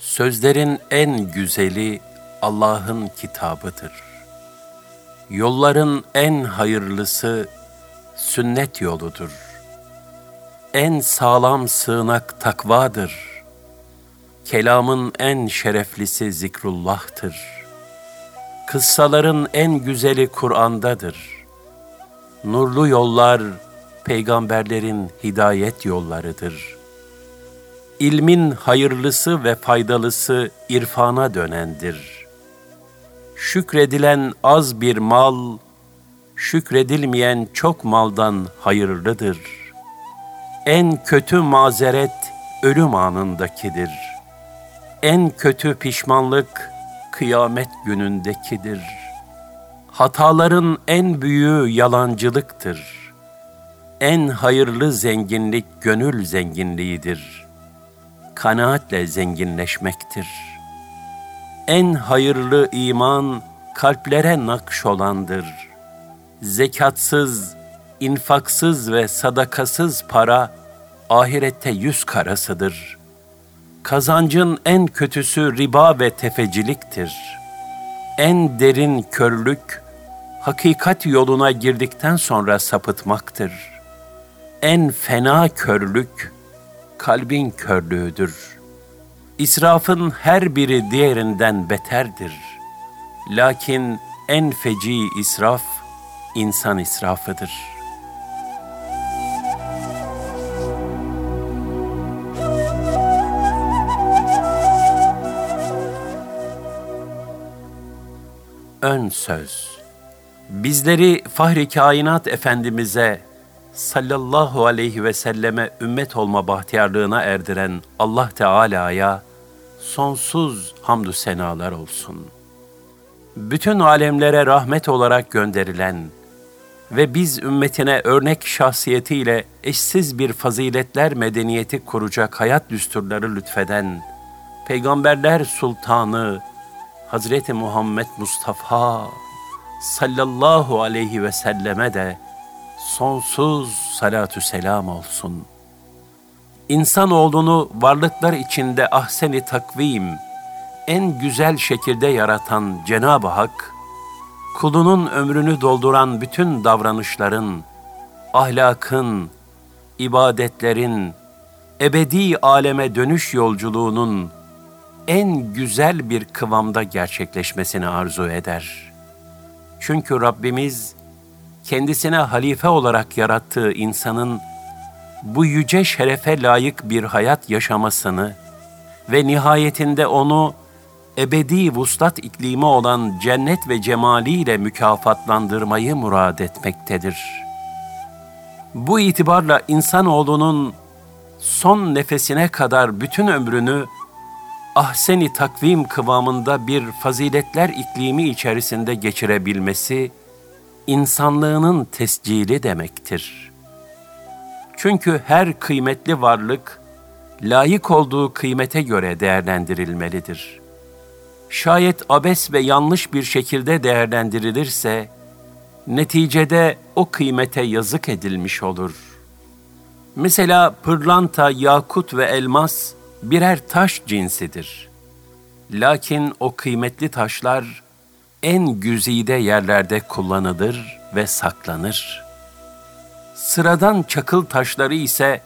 Sözlerin en güzeli Allah'ın kitabıdır. Yolların en hayırlısı sünnet yoludur. En sağlam sığınak takvadır. Kelamın en şereflisi zikrullah'tır. Kıssaların en güzeli Kur'an'dadır. Nurlu yollar peygamberlerin hidayet yollarıdır.'' İlmin hayırlısı ve faydalısı irfana dönendir. Şükredilen az bir mal, şükredilmeyen çok maldan hayırlıdır. En kötü mazeret ölüm anındakidir. En kötü pişmanlık kıyamet günündekidir. Hataların en büyüğü yalancılıktır. En hayırlı zenginlik gönül zenginliğidir.'' Kanaatle zenginleşmektir. En hayırlı iman kalplere nakş olandır. Zekatsız, infaksız ve sadakasız para ahirette yüz karasıdır. Kazancın en kötüsü riba ve tefeciliktir. En derin körlük, hakikat yoluna girdikten sonra sapıtmaktır. En fena körlük, kalbin körlüğüdür. İsrafın her biri diğerinden beterdir. Lakin en feci israf insan israfıdır. Ön söz Bizleri Fahri Kainat Efendimiz'e sallallahu aleyhi ve selleme ümmet olma bahtiyarlığına erdiren Allah Teala'ya sonsuz hamdü senalar olsun. Bütün alemlere rahmet olarak gönderilen ve biz ümmetine örnek şahsiyetiyle eşsiz bir faziletler medeniyeti kuracak hayat düsturları lütfeden Peygamberler Sultanı Hazreti Muhammed Mustafa sallallahu aleyhi ve selleme de sonsuz salatü selam olsun. İnsanoğlunu varlıklar içinde ahseni takvim, en güzel şekilde yaratan Cenab-ı Hak, kulunun ömrünü dolduran bütün davranışların, ahlakın, ibadetlerin, ebedi aleme dönüş yolculuğunun en güzel bir kıvamda gerçekleşmesini arzu eder. Çünkü Rabbimiz kendisine halife olarak yarattığı insanın bu yüce şerefe layık bir hayat yaşamasını ve nihayetinde onu ebedi vuslat iklimi olan cennet ve cemaliyle mükafatlandırmayı murad etmektedir. Bu itibarla insanoğlunun son nefesine kadar bütün ömrünü ahseni takvim kıvamında bir faziletler iklimi içerisinde geçirebilmesi insanlığının tescili demektir. Çünkü her kıymetli varlık layık olduğu kıymete göre değerlendirilmelidir. Şayet abes ve yanlış bir şekilde değerlendirilirse neticede o kıymete yazık edilmiş olur. Mesela pırlanta, yakut ve elmas birer taş cinsidir. Lakin o kıymetli taşlar en güzide yerlerde kullanılır ve saklanır. Sıradan çakıl taşları ise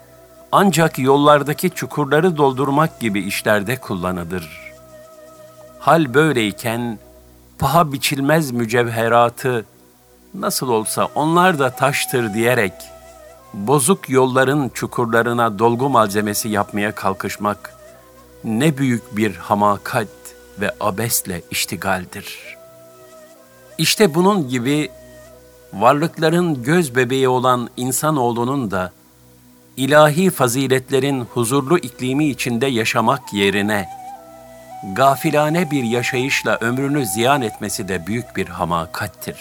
ancak yollardaki çukurları doldurmak gibi işlerde kullanılır. Hal böyleyken paha biçilmez mücevheratı nasıl olsa onlar da taştır diyerek bozuk yolların çukurlarına dolgu malzemesi yapmaya kalkışmak ne büyük bir hamakat ve abesle iştigaldir.'' İşte bunun gibi varlıkların göz bebeği olan insanoğlunun da ilahi faziletlerin huzurlu iklimi içinde yaşamak yerine gafilane bir yaşayışla ömrünü ziyan etmesi de büyük bir hamakattir.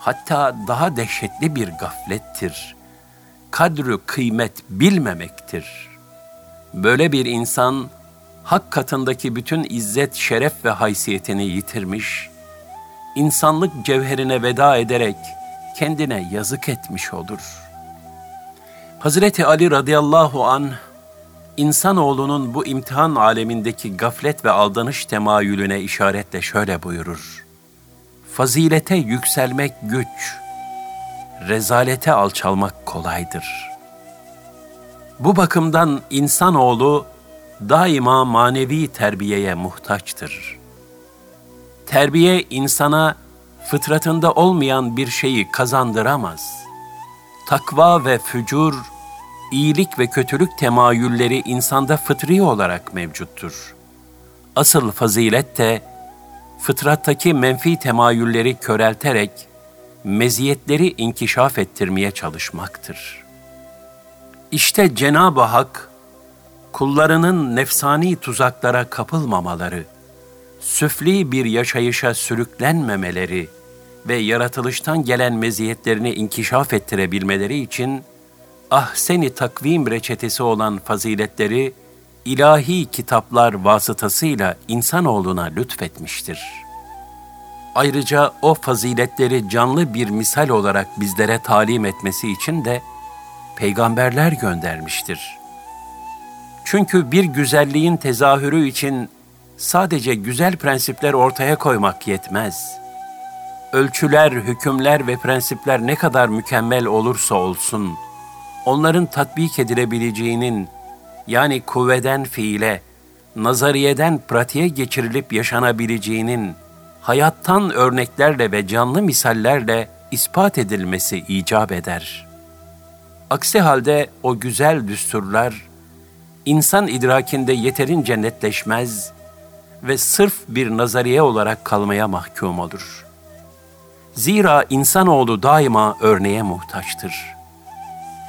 Hatta daha dehşetli bir gaflettir. Kadrü kıymet bilmemektir. Böyle bir insan hak katındaki bütün izzet, şeref ve haysiyetini yitirmiş.'' İnsanlık cevherine veda ederek kendine yazık etmiş olur. Hazreti Ali radıyallahu an insanoğlunun bu imtihan alemindeki gaflet ve aldanış temayülüne işaretle şöyle buyurur. Fazilete yükselmek güç, rezalete alçalmak kolaydır. Bu bakımdan insanoğlu daima manevi terbiyeye muhtaçtır. Terbiye insana fıtratında olmayan bir şeyi kazandıramaz. Takva ve fücur, iyilik ve kötülük temayülleri insanda fıtri olarak mevcuttur. Asıl fazilet de fıtrattaki menfi temayülleri körelterek meziyetleri inkişaf ettirmeye çalışmaktır. İşte Cenab-ı Hak kullarının nefsani tuzaklara kapılmamaları, süfli bir yaşayışa sürüklenmemeleri ve yaratılıştan gelen meziyetlerini inkişaf ettirebilmeleri için ahseni takvim reçetesi olan faziletleri ilahi kitaplar vasıtasıyla insanoğluna lütfetmiştir. Ayrıca o faziletleri canlı bir misal olarak bizlere talim etmesi için de peygamberler göndermiştir. Çünkü bir güzelliğin tezahürü için sadece güzel prensipler ortaya koymak yetmez. Ölçüler, hükümler ve prensipler ne kadar mükemmel olursa olsun, onların tatbik edilebileceğinin, yani kuvveden fiile, nazariyeden pratiğe geçirilip yaşanabileceğinin, hayattan örneklerle ve canlı misallerle ispat edilmesi icap eder. Aksi halde o güzel düsturlar, insan idrakinde yeterince netleşmez ve sırf bir nazariye olarak kalmaya mahkum olur. Zira insanoğlu daima örneğe muhtaçtır.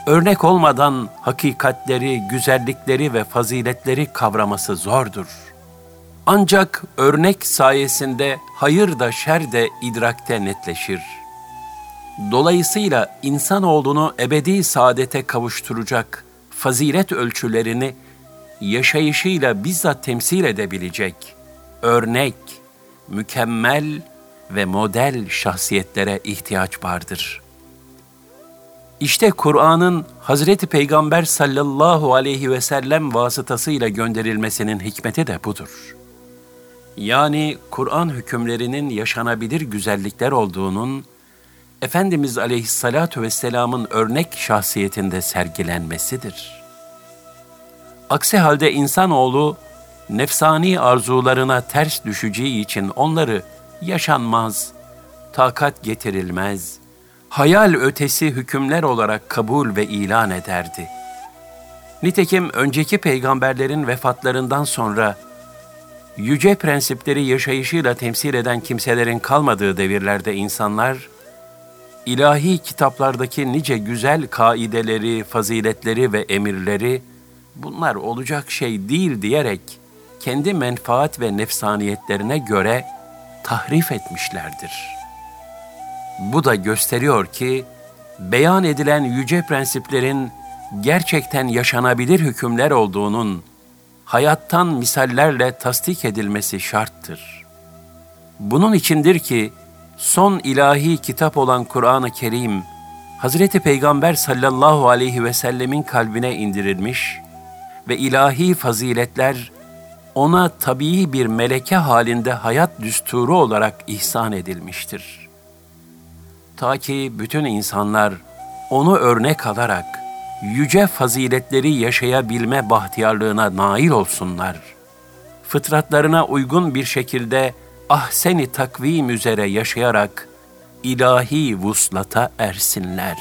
Örnek olmadan hakikatleri, güzellikleri ve faziletleri kavraması zordur. Ancak örnek sayesinde hayır da şer de idrakte netleşir. Dolayısıyla insanoğlunu ebedi saadete kavuşturacak fazilet ölçülerini yaşayışıyla bizzat temsil edebilecek örnek, mükemmel ve model şahsiyetlere ihtiyaç vardır. İşte Kur'an'ın Hazreti Peygamber sallallahu aleyhi ve sellem vasıtasıyla gönderilmesinin hikmeti de budur. Yani Kur'an hükümlerinin yaşanabilir güzellikler olduğunun Efendimiz aleyhissalatu vesselamın örnek şahsiyetinde sergilenmesidir.'' Aksi halde insanoğlu nefsani arzularına ters düşeceği için onları yaşanmaz, takat getirilmez, hayal ötesi hükümler olarak kabul ve ilan ederdi. Nitekim önceki peygamberlerin vefatlarından sonra yüce prensipleri yaşayışıyla temsil eden kimselerin kalmadığı devirlerde insanlar, ilahi kitaplardaki nice güzel kaideleri, faziletleri ve emirleri, bunlar olacak şey değil diyerek kendi menfaat ve nefsaniyetlerine göre tahrif etmişlerdir. Bu da gösteriyor ki beyan edilen yüce prensiplerin gerçekten yaşanabilir hükümler olduğunun hayattan misallerle tasdik edilmesi şarttır. Bunun içindir ki son ilahi kitap olan Kur'an-ı Kerim Hazreti Peygamber sallallahu aleyhi ve sellemin kalbine indirilmiş ve ilahi faziletler ona tabii bir meleke halinde hayat düsturu olarak ihsan edilmiştir. Ta ki bütün insanlar onu örnek alarak yüce faziletleri yaşayabilme bahtiyarlığına nail olsunlar. Fıtratlarına uygun bir şekilde ahseni takvim üzere yaşayarak ilahi vuslata ersinler.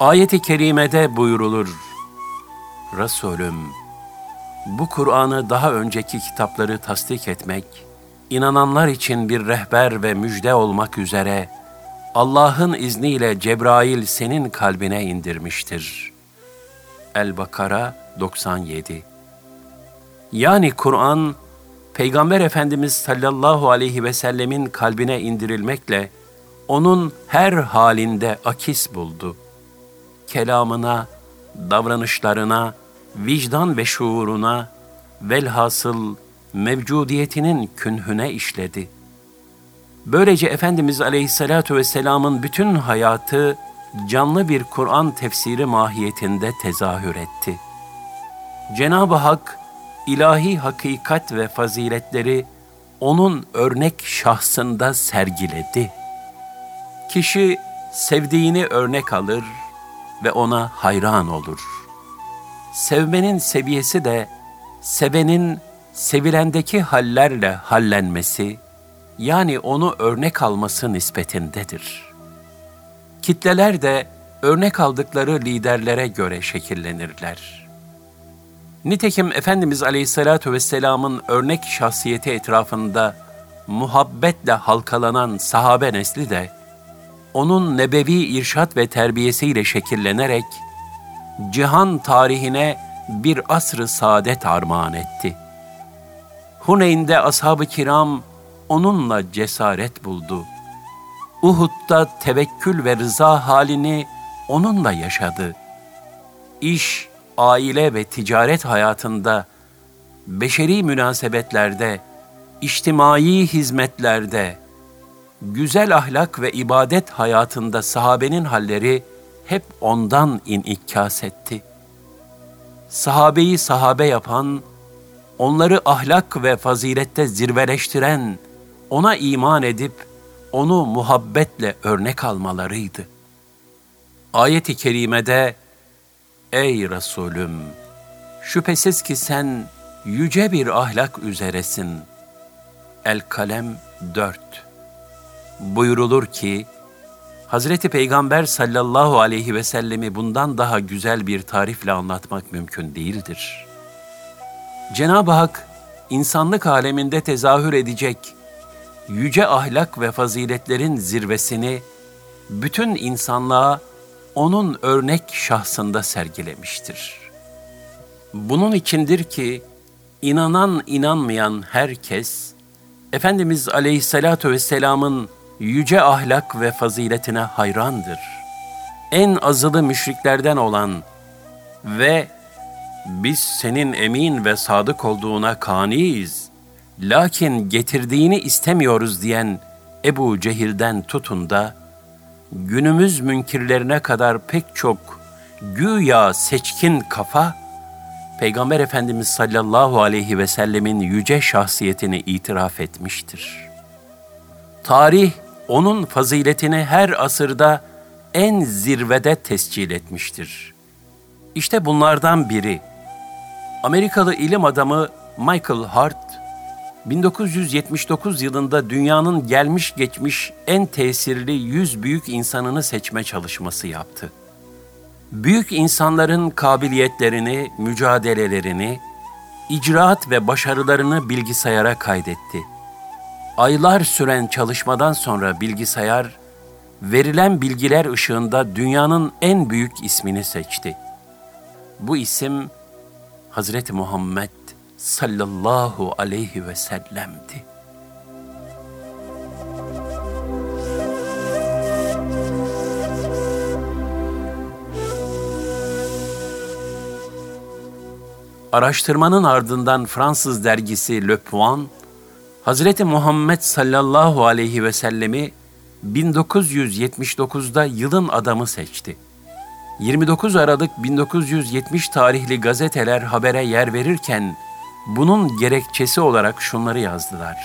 Ayet-i kerimede buyurulur. Resulüm, bu Kur'an'ı daha önceki kitapları tasdik etmek, inananlar için bir rehber ve müjde olmak üzere Allah'ın izniyle Cebrail senin kalbine indirmiştir. El-Bakara 97 Yani Kur'an, Peygamber Efendimiz sallallahu aleyhi ve sellemin kalbine indirilmekle onun her halinde akis buldu. Kelamına, davranışlarına, vicdan ve şuuruna, velhasıl mevcudiyetinin künhüne işledi. Böylece Efendimiz Aleyhisselatü Vesselam'ın bütün hayatı canlı bir Kur'an tefsiri mahiyetinde tezahür etti. Cenab-ı Hak ilahi hakikat ve faziletleri onun örnek şahsında sergiledi. Kişi sevdiğini örnek alır ve ona hayran olur. Sevmenin seviyesi de sevenin sevilendeki hallerle hallenmesi, yani onu örnek alması nispetindedir. Kitleler de örnek aldıkları liderlere göre şekillenirler. Nitekim Efendimiz Aleyhisselatü Vesselam'ın örnek şahsiyeti etrafında muhabbetle halkalanan sahabe nesli de, onun nebevi irşat ve terbiyesiyle şekillenerek, cihan tarihine bir asrı saadet armağan etti. Huneyn'de ashab-ı kiram onunla cesaret buldu. Uhud'da tevekkül ve rıza halini onunla yaşadı. İş, aile ve ticaret hayatında, beşeri münasebetlerde, içtimai hizmetlerde, güzel ahlak ve ibadet hayatında sahabenin halleri hep ondan inikas etti. Sahabeyi sahabe yapan, onları ahlak ve fazilette zirveleştiren, ona iman edip onu muhabbetle örnek almalarıydı. Ayet-i kerimede Ey Resulüm! Şüphesiz ki sen yüce bir ahlak üzeresin. El-Kalem 4 Buyurulur ki, Hazreti Peygamber sallallahu aleyhi ve sellemi bundan daha güzel bir tarifle anlatmak mümkün değildir. Cenab-ı Hak, insanlık aleminde tezahür edecek yüce ahlak ve faziletlerin zirvesini bütün insanlığa onun örnek şahsında sergilemiştir. Bunun içindir ki inanan inanmayan herkes Efendimiz Aleyhisselatü Vesselam'ın yüce ahlak ve faziletine hayrandır. En azılı müşriklerden olan ve biz senin emin ve sadık olduğuna kaniyiz lakin getirdiğini istemiyoruz diyen Ebu Cehil'den tutun da, günümüz münkirlerine kadar pek çok güya seçkin kafa, Peygamber Efendimiz sallallahu aleyhi ve sellemin yüce şahsiyetini itiraf etmiştir. Tarih onun faziletini her asırda en zirvede tescil etmiştir. İşte bunlardan biri, Amerikalı ilim adamı Michael Hart, 1979 yılında dünyanın gelmiş geçmiş en tesirli 100 büyük insanını seçme çalışması yaptı. Büyük insanların kabiliyetlerini, mücadelelerini, icraat ve başarılarını bilgisayara kaydetti. Aylar süren çalışmadan sonra bilgisayar, verilen bilgiler ışığında dünyanın en büyük ismini seçti. Bu isim Hazreti Muhammed sallallahu aleyhi ve sellem'di. Araştırmanın ardından Fransız dergisi Le Point, Hazreti Muhammed sallallahu aleyhi ve sellemi 1979'da yılın adamı seçti. 29 Aralık 1970 tarihli gazeteler habere yer verirken bunun gerekçesi olarak şunları yazdılar.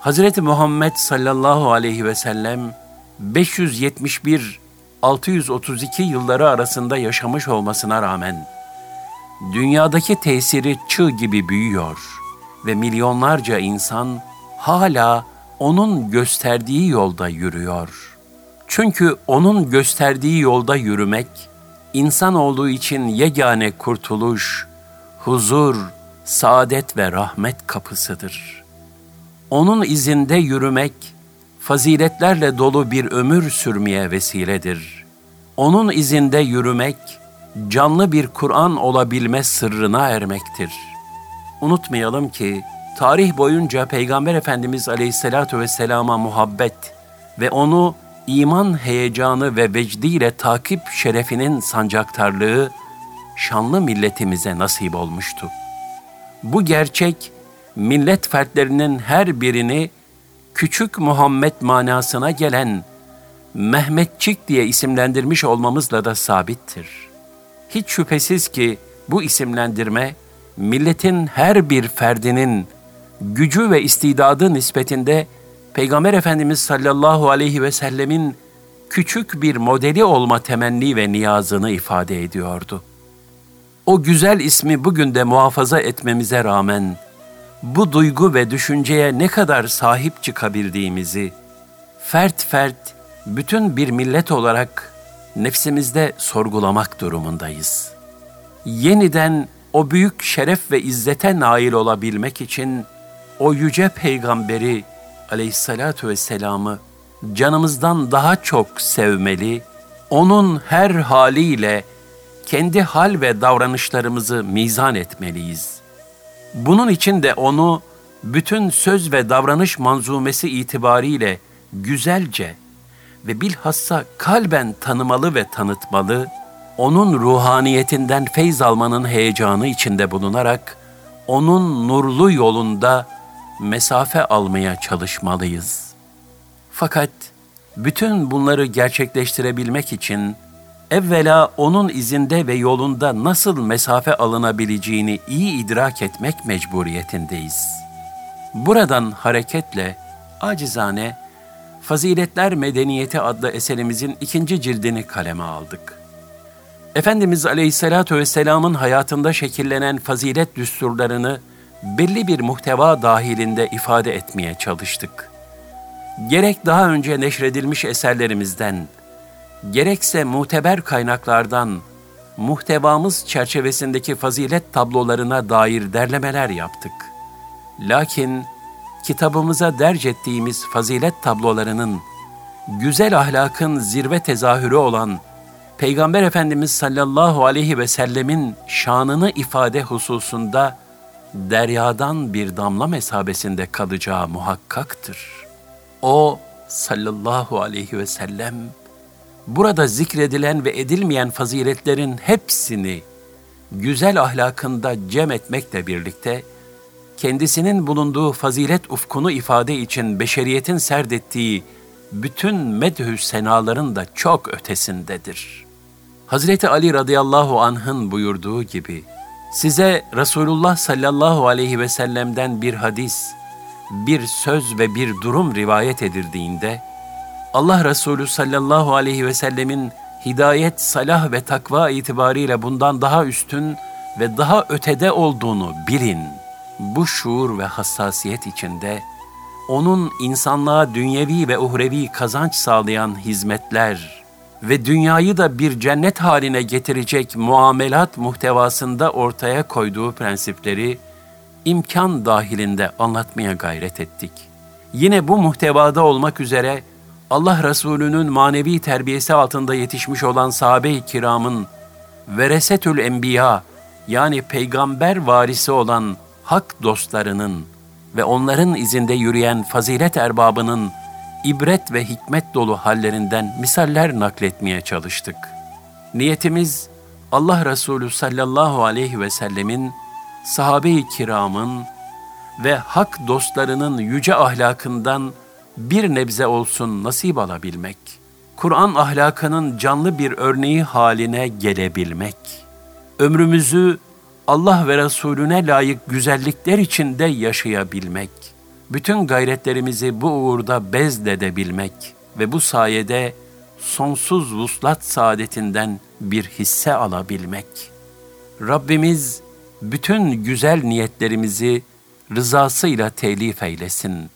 Hazreti Muhammed sallallahu aleyhi ve sellem 571 632 yılları arasında yaşamış olmasına rağmen dünyadaki tesiri çığ gibi büyüyor ve milyonlarca insan hala onun gösterdiği yolda yürüyor. Çünkü onun gösterdiği yolda yürümek insan olduğu için yegane kurtuluş, huzur, saadet ve rahmet kapısıdır. Onun izinde yürümek, faziletlerle dolu bir ömür sürmeye vesiledir. Onun izinde yürümek, canlı bir Kur'an olabilme sırrına ermektir. Unutmayalım ki, tarih boyunca Peygamber Efendimiz Aleyhisselatü Vesselam'a muhabbet ve onu iman heyecanı ve vecdiyle takip şerefinin sancaktarlığı şanlı milletimize nasip olmuştu. Bu gerçek millet fertlerinin her birini küçük Muhammed manasına gelen Mehmetçik diye isimlendirmiş olmamızla da sabittir. Hiç şüphesiz ki bu isimlendirme milletin her bir ferdinin gücü ve istidadı nispetinde Peygamber Efendimiz sallallahu aleyhi ve sellemin küçük bir modeli olma temenni ve niyazını ifade ediyordu. O güzel ismi bugün de muhafaza etmemize rağmen bu duygu ve düşünceye ne kadar sahip çıkabildiğimizi fert fert bütün bir millet olarak nefsimizde sorgulamak durumundayız. Yeniden o büyük şeref ve izzete nail olabilmek için o yüce peygamberi aleyhissalatu vesselam'ı canımızdan daha çok sevmeli, onun her haliyle kendi hal ve davranışlarımızı mizan etmeliyiz. Bunun için de onu bütün söz ve davranış manzumesi itibariyle güzelce ve bilhassa kalben tanımalı ve tanıtmalı, onun ruhaniyetinden feyz almanın heyecanı içinde bulunarak, onun nurlu yolunda mesafe almaya çalışmalıyız. Fakat bütün bunları gerçekleştirebilmek için evvela onun izinde ve yolunda nasıl mesafe alınabileceğini iyi idrak etmek mecburiyetindeyiz. Buradan hareketle acizane Faziletler Medeniyeti adlı eserimizin ikinci cildini kaleme aldık. Efendimiz Aleyhisselatü Vesselam'ın hayatında şekillenen fazilet düsturlarını belli bir muhteva dahilinde ifade etmeye çalıştık. Gerek daha önce neşredilmiş eserlerimizden, gerekse muteber kaynaklardan muhtevamız çerçevesindeki fazilet tablolarına dair derlemeler yaptık. Lakin kitabımıza derc ettiğimiz fazilet tablolarının güzel ahlakın zirve tezahürü olan Peygamber Efendimiz sallallahu aleyhi ve sellemin şanını ifade hususunda deryadan bir damla mesabesinde kalacağı muhakkaktır. O sallallahu aleyhi ve sellem burada zikredilen ve edilmeyen faziletlerin hepsini güzel ahlakında cem etmekle birlikte kendisinin bulunduğu fazilet ufkunu ifade için beşeriyetin serdettiği bütün medhü senaların da çok ötesindedir. Hazreti Ali radıyallahu anh'ın buyurduğu gibi, size Resulullah sallallahu aleyhi ve sellem'den bir hadis, bir söz ve bir durum rivayet edildiğinde, Allah Resulü sallallahu aleyhi ve sellemin hidayet, salah ve takva itibariyle bundan daha üstün ve daha ötede olduğunu bilin.'' bu şuur ve hassasiyet içinde onun insanlığa dünyevi ve uhrevi kazanç sağlayan hizmetler ve dünyayı da bir cennet haline getirecek muamelat muhtevasında ortaya koyduğu prensipleri imkan dahilinde anlatmaya gayret ettik. Yine bu muhtevada olmak üzere Allah Resulü'nün manevi terbiyesi altında yetişmiş olan sahabe-i kiramın veresetül enbiya yani peygamber varisi olan hak dostlarının ve onların izinde yürüyen fazilet erbabının ibret ve hikmet dolu hallerinden misaller nakletmeye çalıştık. Niyetimiz Allah Resulü sallallahu aleyhi ve sellemin, sahabe-i kiramın ve hak dostlarının yüce ahlakından bir nebze olsun nasip alabilmek, Kur'an ahlakının canlı bir örneği haline gelebilmek, ömrümüzü Allah ve Resulüne layık güzellikler içinde yaşayabilmek, bütün gayretlerimizi bu uğurda bezledebilmek ve bu sayede sonsuz vuslat saadetinden bir hisse alabilmek. Rabbimiz bütün güzel niyetlerimizi rızasıyla telif eylesin.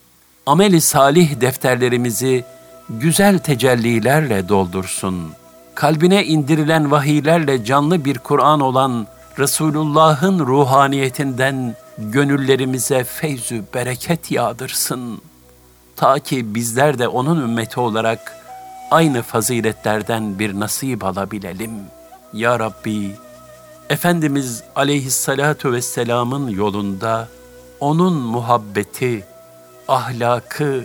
Ameli salih defterlerimizi güzel tecellilerle doldursun. Kalbine indirilen vahiylerle canlı bir Kur'an olan Resulullah'ın ruhaniyetinden gönüllerimize feyzü bereket yağdırsın. Ta ki bizler de onun ümmeti olarak aynı faziletlerden bir nasip alabilelim. Ya Rabbi, Efendimiz aleyhissalatu vesselamın yolunda onun muhabbeti, ahlakı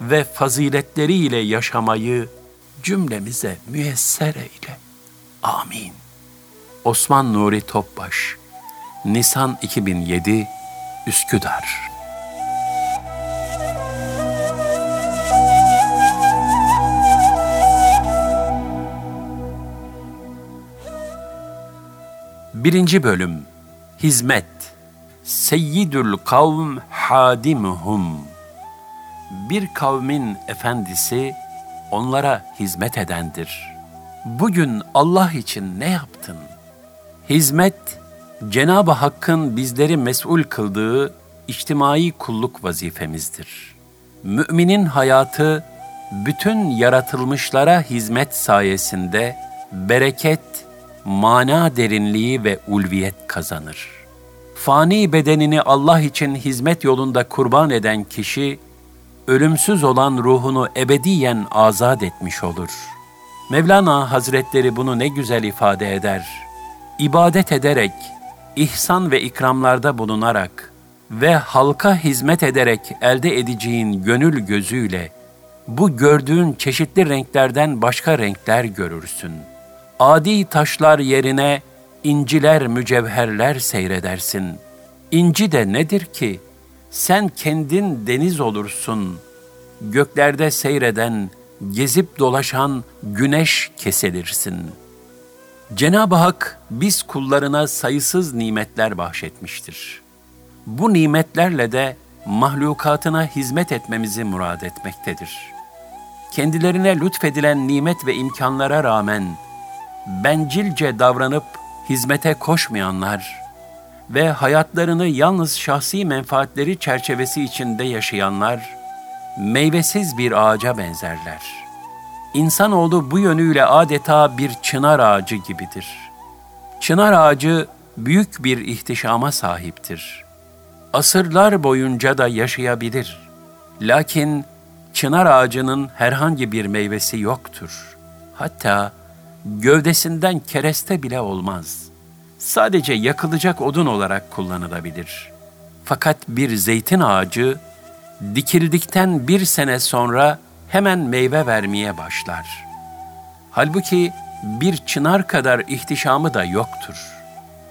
ve faziletleriyle yaşamayı cümlemize müyesser eyle. Amin. Osman Nuri Topbaş Nisan 2007 Üsküdar Birinci Bölüm Hizmet Seyyidül kavm hadimuhum. Bir kavmin efendisi onlara hizmet edendir. Bugün Allah için ne yaptın? Hizmet, Cenab-ı Hakk'ın bizleri mesul kıldığı içtimai kulluk vazifemizdir. Müminin hayatı, bütün yaratılmışlara hizmet sayesinde bereket, mana derinliği ve ulviyet kazanır. Fani bedenini Allah için hizmet yolunda kurban eden kişi, ölümsüz olan ruhunu ebediyen azat etmiş olur. Mevlana Hazretleri bunu ne güzel ifade eder. İbadet ederek, ihsan ve ikramlarda bulunarak ve halka hizmet ederek elde edeceğin gönül gözüyle bu gördüğün çeşitli renklerden başka renkler görürsün. Adi taşlar yerine inciler, mücevherler seyredersin. İnci de nedir ki? Sen kendin deniz olursun. Göklerde seyreden, gezip dolaşan güneş kesilirsin. Cenab-ı Hak biz kullarına sayısız nimetler bahşetmiştir. Bu nimetlerle de mahlukatına hizmet etmemizi murad etmektedir. Kendilerine lütfedilen nimet ve imkanlara rağmen bencilce davranıp hizmete koşmayanlar ve hayatlarını yalnız şahsi menfaatleri çerçevesi içinde yaşayanlar meyvesiz bir ağaca benzerler. İnsanoğlu bu yönüyle adeta bir çınar ağacı gibidir. Çınar ağacı büyük bir ihtişama sahiptir. Asırlar boyunca da yaşayabilir. Lakin çınar ağacının herhangi bir meyvesi yoktur. Hatta gövdesinden kereste bile olmaz. Sadece yakılacak odun olarak kullanılabilir. Fakat bir zeytin ağacı dikildikten bir sene sonra hemen meyve vermeye başlar. Halbuki bir çınar kadar ihtişamı da yoktur.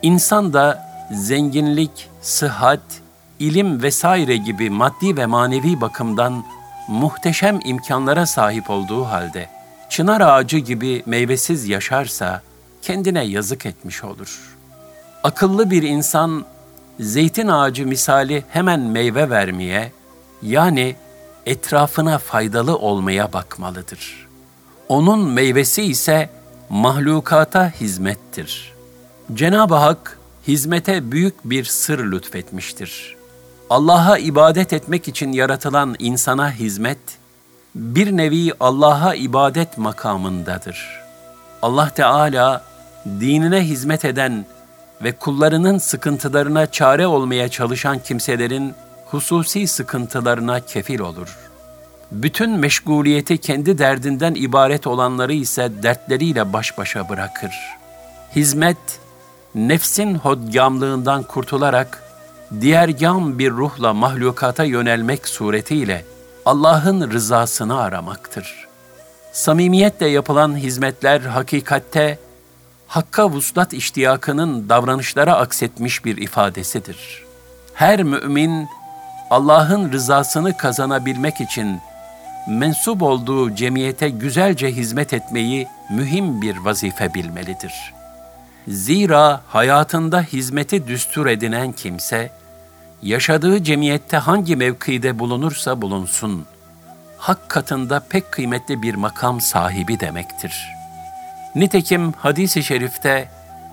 İnsan da zenginlik, sıhhat, ilim vesaire gibi maddi ve manevi bakımdan muhteşem imkanlara sahip olduğu halde çınar ağacı gibi meyvesiz yaşarsa kendine yazık etmiş olur. Akıllı bir insan zeytin ağacı misali hemen meyve vermeye yani etrafına faydalı olmaya bakmalıdır. Onun meyvesi ise mahlukata hizmettir. Cenab-ı Hak hizmete büyük bir sır lütfetmiştir. Allah'a ibadet etmek için yaratılan insana hizmet, bir nevi Allah'a ibadet makamındadır. Allah Teala dinine hizmet eden ve kullarının sıkıntılarına çare olmaya çalışan kimselerin hususi sıkıntılarına kefil olur. Bütün meşguliyeti kendi derdinden ibaret olanları ise dertleriyle baş başa bırakır. Hizmet, nefsin hodgamlığından kurtularak diğergam bir ruhla mahlukata yönelmek suretiyle Allah'ın rızasını aramaktır. Samimiyetle yapılan hizmetler hakikatte Hakka vuslat iştiyakının davranışlara aksetmiş bir ifadesidir. Her mümin Allah'ın rızasını kazanabilmek için mensup olduğu cemiyete güzelce hizmet etmeyi mühim bir vazife bilmelidir. Zira hayatında hizmeti düstur edinen kimse, yaşadığı cemiyette hangi mevkide bulunursa bulunsun, hak katında pek kıymetli bir makam sahibi demektir. Nitekim hadis-i şerifte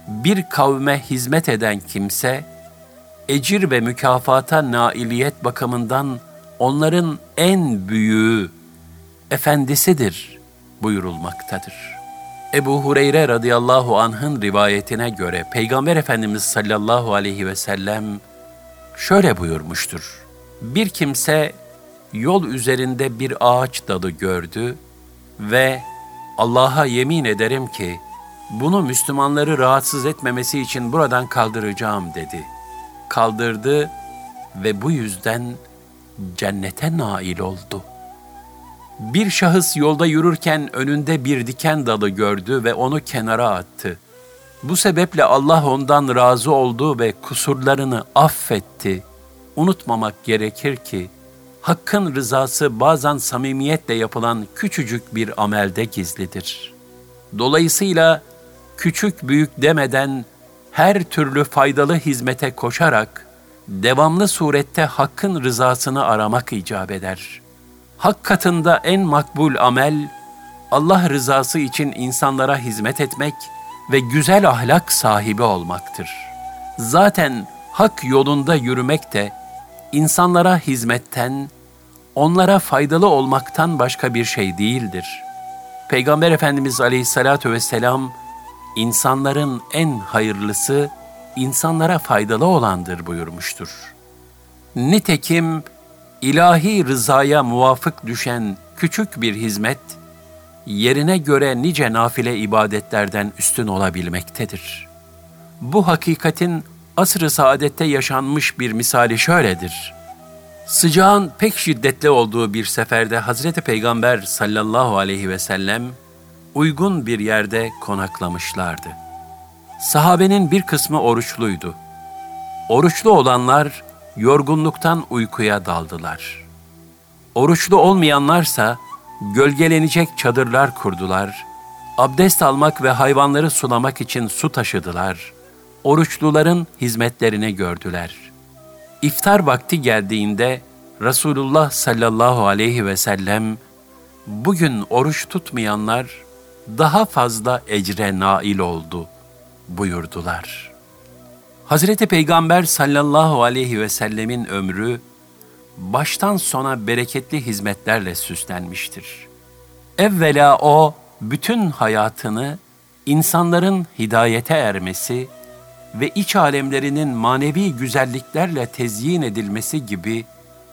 bir kavme hizmet eden kimse, ecir ve mükafata nailiyet bakımından onların en büyüğü, efendisidir buyurulmaktadır. Ebu Hureyre radıyallahu anh'ın rivayetine göre Peygamber Efendimiz sallallahu aleyhi ve sellem şöyle buyurmuştur. Bir kimse yol üzerinde bir ağaç dalı gördü ve Allah'a yemin ederim ki bunu Müslümanları rahatsız etmemesi için buradan kaldıracağım dedi.'' Kaldırdı ve bu yüzden cennete nail oldu. Bir şahıs yolda yürürken önünde bir diken dalı gördü ve onu kenara attı. Bu sebeple Allah ondan razı oldu ve kusurlarını affetti. Unutmamak gerekir ki Hakkın rızası bazen samimiyetle yapılan küçücük bir amelde gizlidir. Dolayısıyla küçük büyük demeden her türlü faydalı hizmete koşarak devamlı surette Hakk'ın rızasını aramak icap eder. Hak katında en makbul amel, Allah rızası için insanlara hizmet etmek ve güzel ahlak sahibi olmaktır. Zaten hak yolunda yürümek de insanlara hizmetten, onlara faydalı olmaktan başka bir şey değildir. Peygamber Efendimiz Aleyhisselatü Vesselam, insanların en hayırlısı, insanlara faydalı olandır buyurmuştur. Nitekim ilahi rızaya muvafık düşen küçük bir hizmet, yerine göre nice nafile ibadetlerden üstün olabilmektedir. Bu hakikatin asr-ı saadette yaşanmış bir misali şöyledir. Sıcağın pek şiddetli olduğu bir seferde Hazreti Peygamber sallallahu aleyhi ve sellem uygun bir yerde konaklamışlardı. Sahabenin bir kısmı oruçluydu. Oruçlu olanlar yorgunluktan uykuya daldılar. Oruçlu olmayanlarsa gölgelenecek çadırlar kurdular, abdest almak ve hayvanları sulamak için su taşıdılar, oruçluların hizmetlerini gördüler. İftar vakti geldiğinde Resulullah sallallahu aleyhi ve sellem, bugün oruç tutmayanlar daha fazla ecre nail oldu buyurdular. Hazreti Peygamber sallallahu aleyhi ve sellemin ömrü baştan sona bereketli hizmetlerle süslenmiştir. Evvela o bütün hayatını insanların hidayete ermesi ve iç alemlerinin manevi güzelliklerle tezyin edilmesi gibi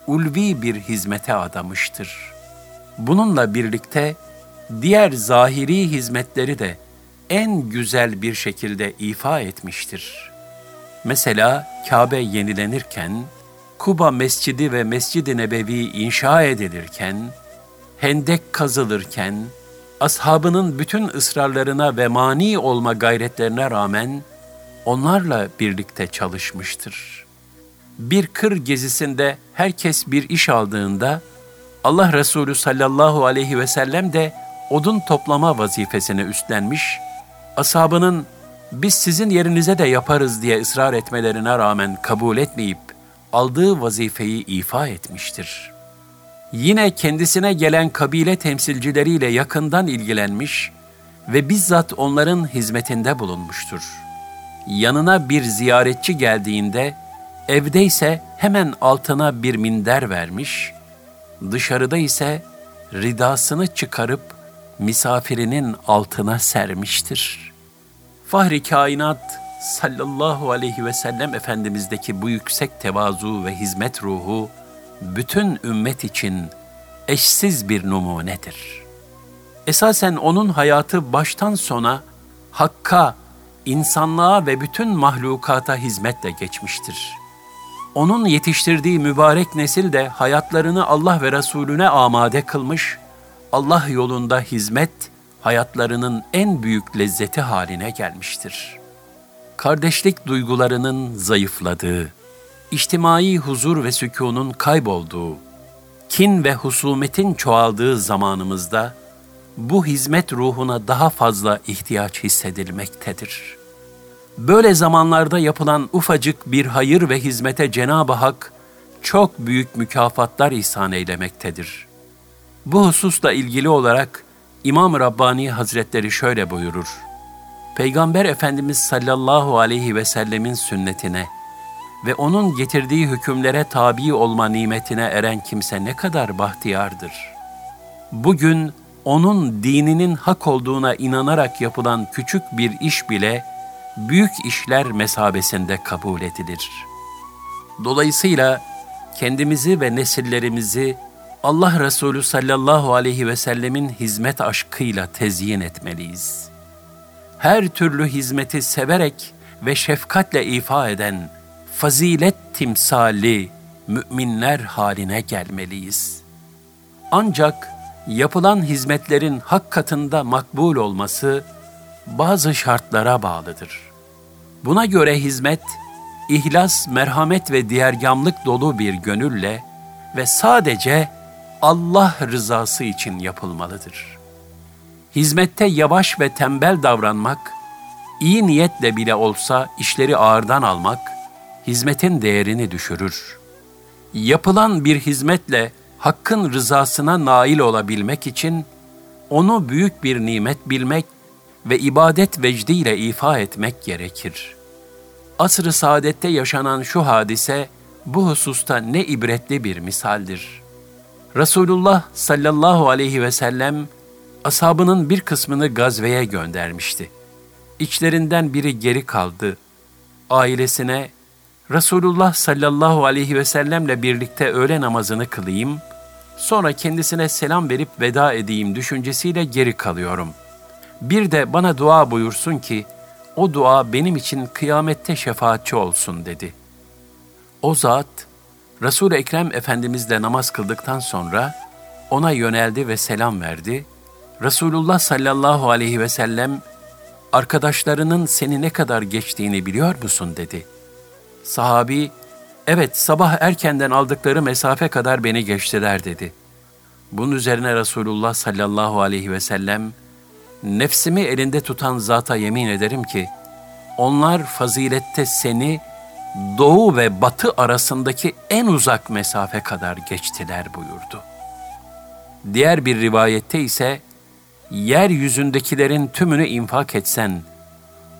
ulvi bir hizmete adamıştır. Bununla birlikte diğer zahiri hizmetleri de en güzel bir şekilde ifa etmiştir. Mesela Kabe yenilenirken Kuba Mescidi ve Mescid-i Nebevi inşa edilirken, hendek kazılırken, ashabının bütün ısrarlarına ve mani olma gayretlerine rağmen onlarla birlikte çalışmıştır. Bir kır gezisinde herkes bir iş aldığında Allah Resulü sallallahu aleyhi ve sellem de odun toplama vazifesini üstlenmiş, ashabının biz sizin yerinize de yaparız diye ısrar etmelerine rağmen kabul etmeyip aldığı vazifeyi ifa etmiştir. Yine kendisine gelen kabile temsilcileriyle yakından ilgilenmiş ve bizzat onların hizmetinde bulunmuştur. Yanına bir ziyaretçi geldiğinde evdeyse hemen altına bir minder vermiş, dışarıda ise ridasını çıkarıp misafirinin altına sermiştir. Fahri kainat sallallahu aleyhi ve sellem Efendimiz'deki bu yüksek tevazu ve hizmet ruhu bütün ümmet için eşsiz bir numunedir. Esasen onun hayatı baştan sona hakka, insanlığa ve bütün mahlukata hizmetle geçmiştir. Onun yetiştirdiği mübarek nesil de hayatlarını Allah ve Resulüne amade kılmış, Allah yolunda hizmet hayatlarının en büyük lezzeti haline gelmiştir.'' kardeşlik duygularının zayıfladığı, içtimai huzur ve sükunun kaybolduğu, kin ve husumetin çoğaldığı zamanımızda bu hizmet ruhuna daha fazla ihtiyaç hissedilmektedir. Böyle zamanlarda yapılan ufacık bir hayır ve hizmete Cenab-ı Hak çok büyük mükafatlar ihsan eylemektedir. Bu hususla ilgili olarak İmam Rabbani Hazretleri şöyle buyurur. Peygamber Efendimiz sallallahu aleyhi ve sellemin sünnetine ve onun getirdiği hükümlere tabi olma nimetine eren kimse ne kadar bahtiyardır. Bugün onun dininin hak olduğuna inanarak yapılan küçük bir iş bile büyük işler mesabesinde kabul edilir. Dolayısıyla kendimizi ve nesillerimizi Allah Resulü sallallahu aleyhi ve sellemin hizmet aşkıyla tezyin etmeliyiz.'' her türlü hizmeti severek ve şefkatle ifa eden fazilet timsali müminler haline gelmeliyiz. Ancak yapılan hizmetlerin hak katında makbul olması bazı şartlara bağlıdır. Buna göre hizmet, ihlas, merhamet ve diğergamlık dolu bir gönülle ve sadece Allah rızası için yapılmalıdır.'' hizmette yavaş ve tembel davranmak, iyi niyetle bile olsa işleri ağırdan almak, hizmetin değerini düşürür. Yapılan bir hizmetle Hakk'ın rızasına nail olabilmek için onu büyük bir nimet bilmek ve ibadet vecdiyle ifa etmek gerekir. Asr-ı saadette yaşanan şu hadise bu hususta ne ibretli bir misaldir. Resulullah sallallahu aleyhi ve sellem ashabının bir kısmını gazveye göndermişti. İçlerinden biri geri kaldı. Ailesine Resulullah sallallahu aleyhi ve sellemle birlikte öğle namazını kılayım, sonra kendisine selam verip veda edeyim düşüncesiyle geri kalıyorum. Bir de bana dua buyursun ki, o dua benim için kıyamette şefaatçi olsun dedi. O zat, Resul-i Ekrem Efendimizle namaz kıldıktan sonra ona yöneldi ve selam verdi. Resulullah sallallahu aleyhi ve sellem, arkadaşlarının seni ne kadar geçtiğini biliyor musun dedi. Sahabi, evet sabah erkenden aldıkları mesafe kadar beni geçtiler dedi. Bunun üzerine Resulullah sallallahu aleyhi ve sellem, nefsimi elinde tutan zata yemin ederim ki, onlar fazilette seni doğu ve batı arasındaki en uzak mesafe kadar geçtiler buyurdu. Diğer bir rivayette ise, yeryüzündekilerin tümünü infak etsen,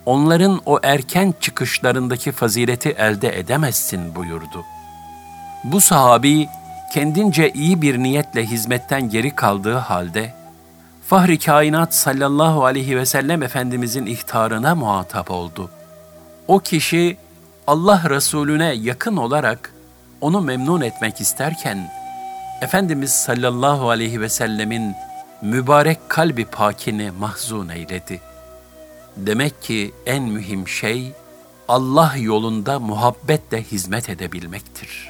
onların o erken çıkışlarındaki fazileti elde edemezsin buyurdu. Bu sahabi kendince iyi bir niyetle hizmetten geri kaldığı halde, Fahri Kainat sallallahu aleyhi ve sellem Efendimizin ihtarına muhatap oldu. O kişi Allah Resulüne yakın olarak onu memnun etmek isterken, Efendimiz sallallahu aleyhi ve sellemin mübarek kalbi pakini mahzun eyledi. Demek ki en mühim şey Allah yolunda muhabbetle hizmet edebilmektir.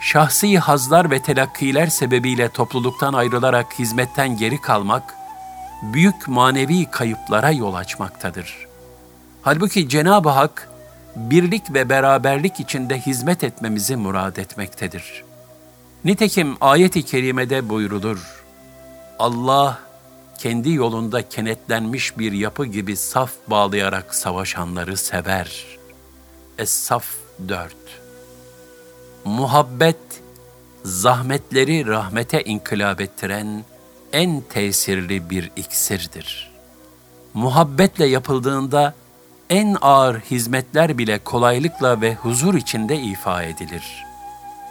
Şahsi hazlar ve telakkiler sebebiyle topluluktan ayrılarak hizmetten geri kalmak, büyük manevi kayıplara yol açmaktadır. Halbuki Cenab-ı Hak, birlik ve beraberlik içinde hizmet etmemizi murad etmektedir. Nitekim ayet-i kerimede buyrulur. Allah kendi yolunda kenetlenmiş bir yapı gibi saf bağlayarak savaşanları sever. Es-Saf 4 Muhabbet, zahmetleri rahmete inkılap ettiren en tesirli bir iksirdir. Muhabbetle yapıldığında en ağır hizmetler bile kolaylıkla ve huzur içinde ifa edilir.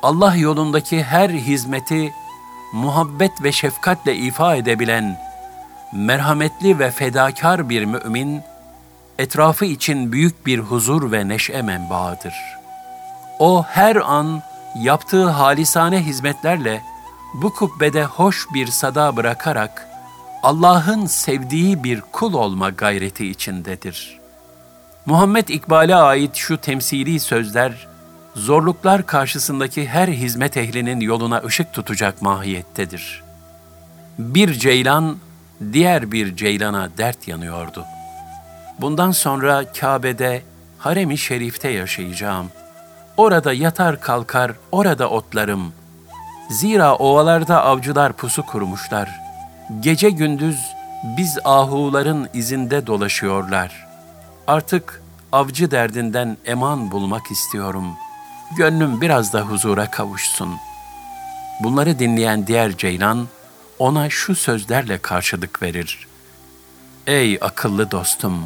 Allah yolundaki her hizmeti muhabbet ve şefkatle ifa edebilen merhametli ve fedakar bir mümin, etrafı için büyük bir huzur ve neşe menbaıdır. O her an yaptığı halisane hizmetlerle bu kubbede hoş bir sada bırakarak Allah'ın sevdiği bir kul olma gayreti içindedir. Muhammed İkbal'e ait şu temsili sözler, zorluklar karşısındaki her hizmet ehlinin yoluna ışık tutacak mahiyettedir. Bir ceylan, diğer bir ceylana dert yanıyordu. Bundan sonra Kabe'de, harem-i şerifte yaşayacağım. Orada yatar kalkar, orada otlarım. Zira ovalarda avcılar pusu kurmuşlar. Gece gündüz biz ahuların izinde dolaşıyorlar. Artık avcı derdinden eman bulmak istiyorum. Gönlüm biraz da huzura kavuşsun. Bunları dinleyen diğer ceylan, ona şu sözlerle karşılık verir. Ey akıllı dostum,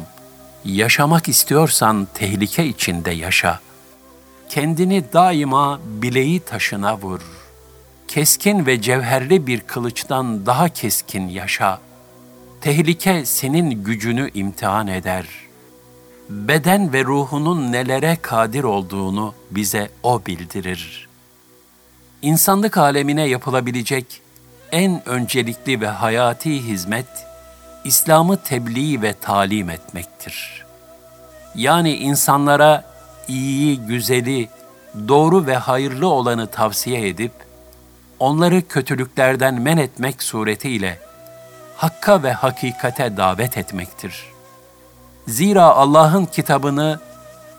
yaşamak istiyorsan tehlike içinde yaşa. Kendini daima bileği taşına vur. Keskin ve cevherli bir kılıçtan daha keskin yaşa. Tehlike senin gücünü imtihan eder. Beden ve ruhunun nelere kadir olduğunu bize O bildirir. İnsanlık alemine yapılabilecek en öncelikli ve hayati hizmet, İslam'ı tebliğ ve talim etmektir. Yani insanlara iyiyi, güzeli, doğru ve hayırlı olanı tavsiye edip, onları kötülüklerden men etmek suretiyle hakka ve hakikate davet etmektir. Zira Allah'ın kitabını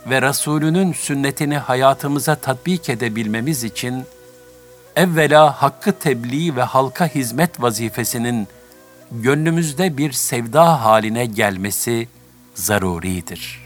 ve Resulünün sünnetini hayatımıza tatbik edebilmemiz için evvela hakkı tebliğ ve halka hizmet vazifesinin gönlümüzde bir sevda haline gelmesi zaruridir.''